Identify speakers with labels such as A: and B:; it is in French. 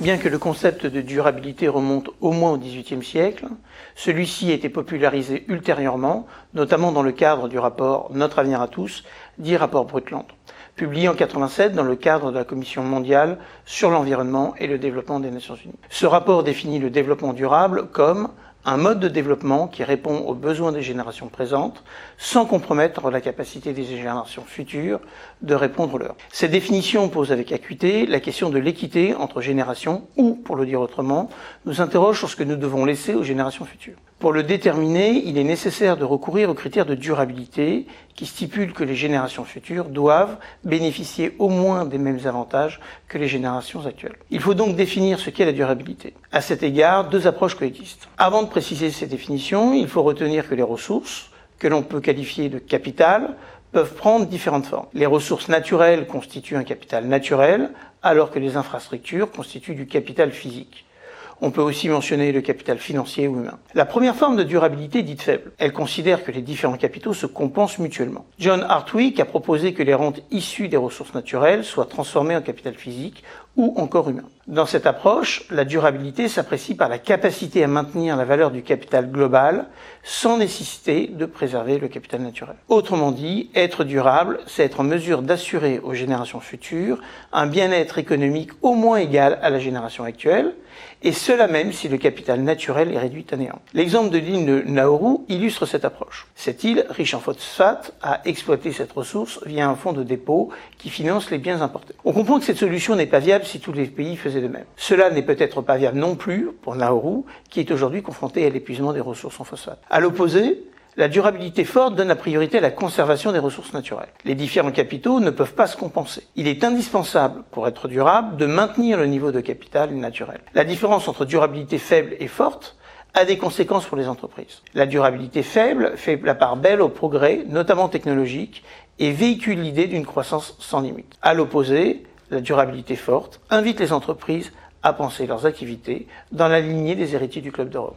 A: Bien que le concept de durabilité remonte au moins au XVIIIe siècle, celui-ci a été popularisé ultérieurement, notamment dans le cadre du rapport Notre avenir à tous, dit rapport Brundtland, publié en 87 dans le cadre de la Commission mondiale sur l'environnement et le développement des Nations Unies. Ce rapport définit le développement durable comme un mode de développement qui répond aux besoins des générations présentes sans compromettre la capacité des générations futures de répondre leur. Cette définition pose avec acuité la question de l'équité entre générations ou, pour le dire autrement, nous interroge sur ce que nous devons laisser aux générations futures. Pour le déterminer, il est nécessaire de recourir aux critères de durabilité qui stipulent que les générations futures doivent bénéficier au moins des mêmes avantages que les générations actuelles. Il faut donc définir ce qu'est la durabilité. À cet égard, deux approches coexistent. Avant de préciser ces définitions, il faut retenir que les ressources, que l'on peut qualifier de capital, peuvent prendre différentes formes. Les ressources naturelles constituent un capital naturel, alors que les infrastructures constituent du capital physique. On peut aussi mentionner le capital financier ou humain. La première forme de durabilité est dite faible. Elle considère que les différents capitaux se compensent mutuellement. John Hartwig a proposé que les rentes issues des ressources naturelles soient transformées en capital physique ou encore humain. Dans cette approche, la durabilité s'apprécie par la capacité à maintenir la valeur du capital global sans nécessité de préserver le capital naturel. Autrement dit, être durable, c'est être en mesure d'assurer aux générations futures un bien-être économique au moins égal à la génération actuelle, et cela même si le capital naturel est réduit à néant. L'exemple de l'île de Nauru illustre cette approche. Cette île, riche en phosphate, a exploité cette ressource via un fonds de dépôt qui finance les biens importés. On comprend que cette solution n'est pas viable si tous les pays faisaient de même. Cela n'est peut-être pas viable non plus pour Nauru, qui est aujourd'hui confronté à l'épuisement des ressources en phosphate. À l'opposé, la durabilité forte donne la priorité à la conservation des ressources naturelles. Les différents capitaux ne peuvent pas se compenser. Il est indispensable, pour être durable, de maintenir le niveau de capital naturel. La différence entre durabilité faible et forte a des conséquences pour les entreprises. La durabilité faible fait la part belle au progrès, notamment technologique, et véhicule l'idée d'une croissance sans limite. À l'opposé, la durabilité forte invite les entreprises à penser leurs activités dans la lignée des héritiers du Club de Rome.